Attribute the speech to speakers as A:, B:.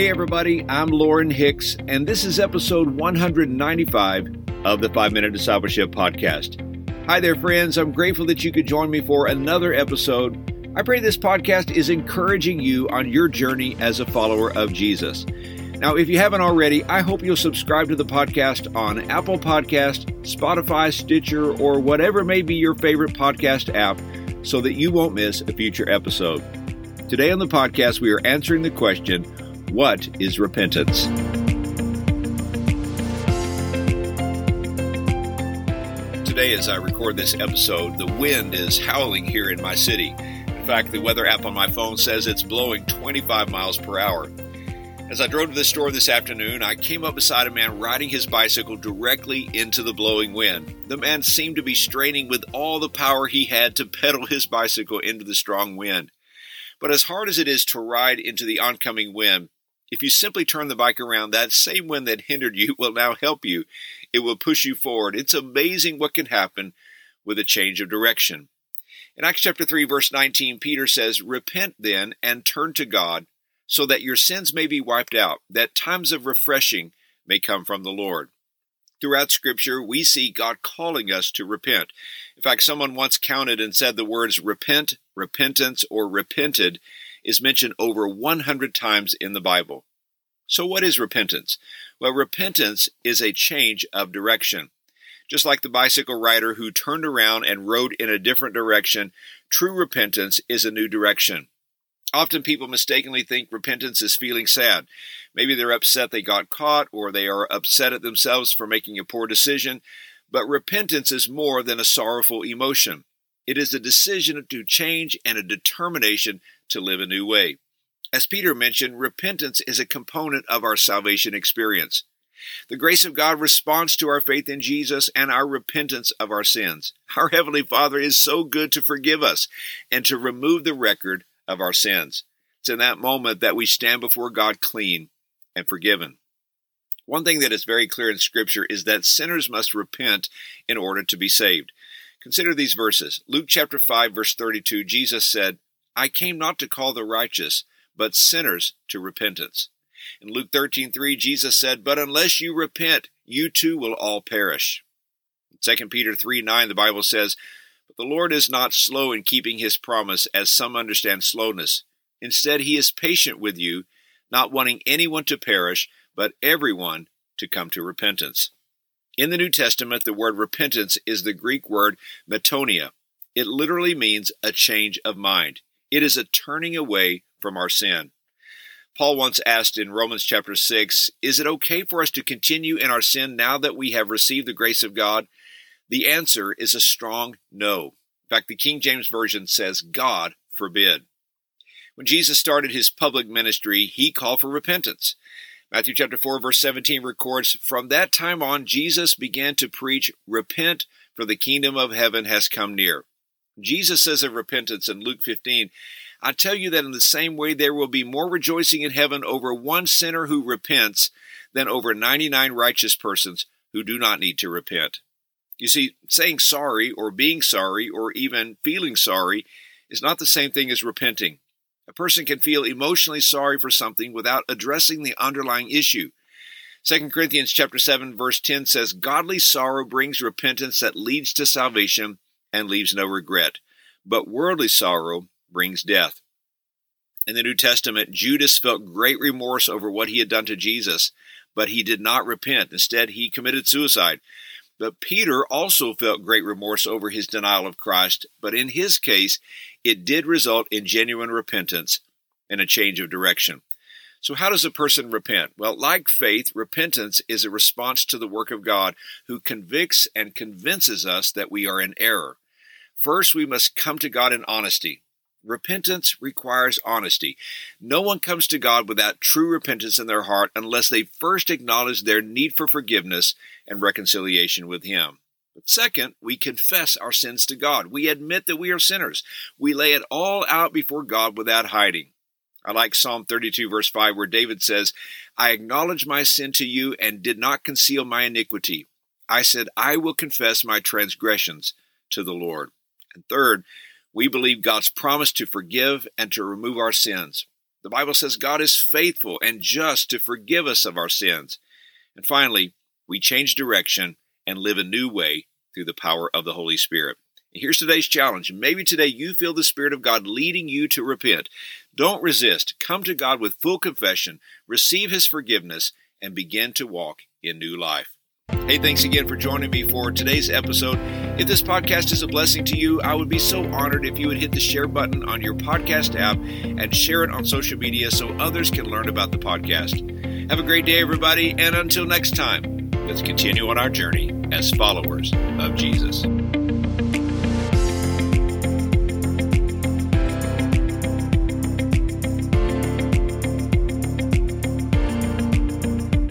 A: Hey, everybody, I'm Lauren Hicks, and this is episode 195 of the 5 Minute Discipleship Podcast. Hi there, friends. I'm grateful that you could join me for another episode. I pray this podcast is encouraging you on your journey as a follower of Jesus. Now, if you haven't already, I hope you'll subscribe to the podcast on Apple Podcast, Spotify, Stitcher, or whatever may be your favorite podcast app so that you won't miss a future episode. Today on the podcast, we are answering the question what is repentance? Today, as I record this episode, the wind is howling here in my city. In fact, the weather app on my phone says it's blowing 25 miles per hour. As I drove to the store this afternoon, I came up beside a man riding his bicycle directly into the blowing wind. The man seemed to be straining with all the power he had to pedal his bicycle into the strong wind. But as hard as it is to ride into the oncoming wind, if you simply turn the bike around, that same wind that hindered you will now help you. It will push you forward. It's amazing what can happen with a change of direction. In Acts chapter 3 verse 19, Peter says, "Repent then and turn to God, so that your sins may be wiped out, that times of refreshing may come from the Lord." Throughout scripture, we see God calling us to repent. In fact, someone once counted and said the words repent, repentance, or repented is mentioned over 100 times in the Bible. So, what is repentance? Well, repentance is a change of direction. Just like the bicycle rider who turned around and rode in a different direction, true repentance is a new direction. Often people mistakenly think repentance is feeling sad. Maybe they're upset they got caught, or they are upset at themselves for making a poor decision. But repentance is more than a sorrowful emotion. It is a decision to change and a determination to live a new way. As Peter mentioned, repentance is a component of our salvation experience. The grace of God responds to our faith in Jesus and our repentance of our sins. Our Heavenly Father is so good to forgive us and to remove the record of our sins. It's in that moment that we stand before God clean and forgiven. One thing that is very clear in Scripture is that sinners must repent in order to be saved. Consider these verses. Luke chapter 5, verse 32, Jesus said, I came not to call the righteous, but sinners to repentance. In Luke 13:3 Jesus said, "But unless you repent, you too will all perish." In 2 Peter 3:9 the Bible says, "But the Lord is not slow in keeping his promise, as some understand slowness. Instead, he is patient with you, not wanting anyone to perish, but everyone to come to repentance." In the New Testament, the word repentance is the Greek word metanoia. It literally means a change of mind. It is a turning away from our sin. Paul once asked in Romans chapter 6, Is it okay for us to continue in our sin now that we have received the grace of God? The answer is a strong no. In fact, the King James Version says, God forbid. When Jesus started his public ministry, he called for repentance. Matthew chapter 4 verse 17 records, From that time on Jesus began to preach, Repent, for the kingdom of heaven has come near. Jesus says of repentance in Luke 15, I tell you that in the same way there will be more rejoicing in heaven over one sinner who repents than over 99 righteous persons who do not need to repent. You see, saying sorry or being sorry or even feeling sorry is not the same thing as repenting. A person can feel emotionally sorry for something without addressing the underlying issue. 2 Corinthians chapter 7 verse 10 says godly sorrow brings repentance that leads to salvation and leaves no regret. But worldly sorrow brings death. In the New Testament, Judas felt great remorse over what he had done to Jesus, but he did not repent. Instead, he committed suicide. But Peter also felt great remorse over his denial of Christ, but in his case, it did result in genuine repentance and a change of direction. So, how does a person repent? Well, like faith, repentance is a response to the work of God who convicts and convinces us that we are in error. First, we must come to God in honesty. Repentance requires honesty. No one comes to God without true repentance in their heart unless they first acknowledge their need for forgiveness and reconciliation with Him. But second, we confess our sins to God. We admit that we are sinners. We lay it all out before God without hiding. I like Psalm 32, verse 5, where David says, I acknowledge my sin to you and did not conceal my iniquity. I said, I will confess my transgressions to the Lord. And third, we believe God's promise to forgive and to remove our sins. The Bible says God is faithful and just to forgive us of our sins. And finally, we change direction and live a new way through the power of the Holy Spirit. And Here's today's challenge. Maybe today you feel the Spirit of God leading you to repent. Don't resist. Come to God with full confession, receive His forgiveness, and begin to walk in new life. Hey, thanks again for joining me for today's episode. If this podcast is a blessing to you, I would be so honored if you would hit the share button on your podcast app and share it on social media so others can learn about the podcast. Have a great day, everybody, and until next time, let's continue on our journey as followers of Jesus.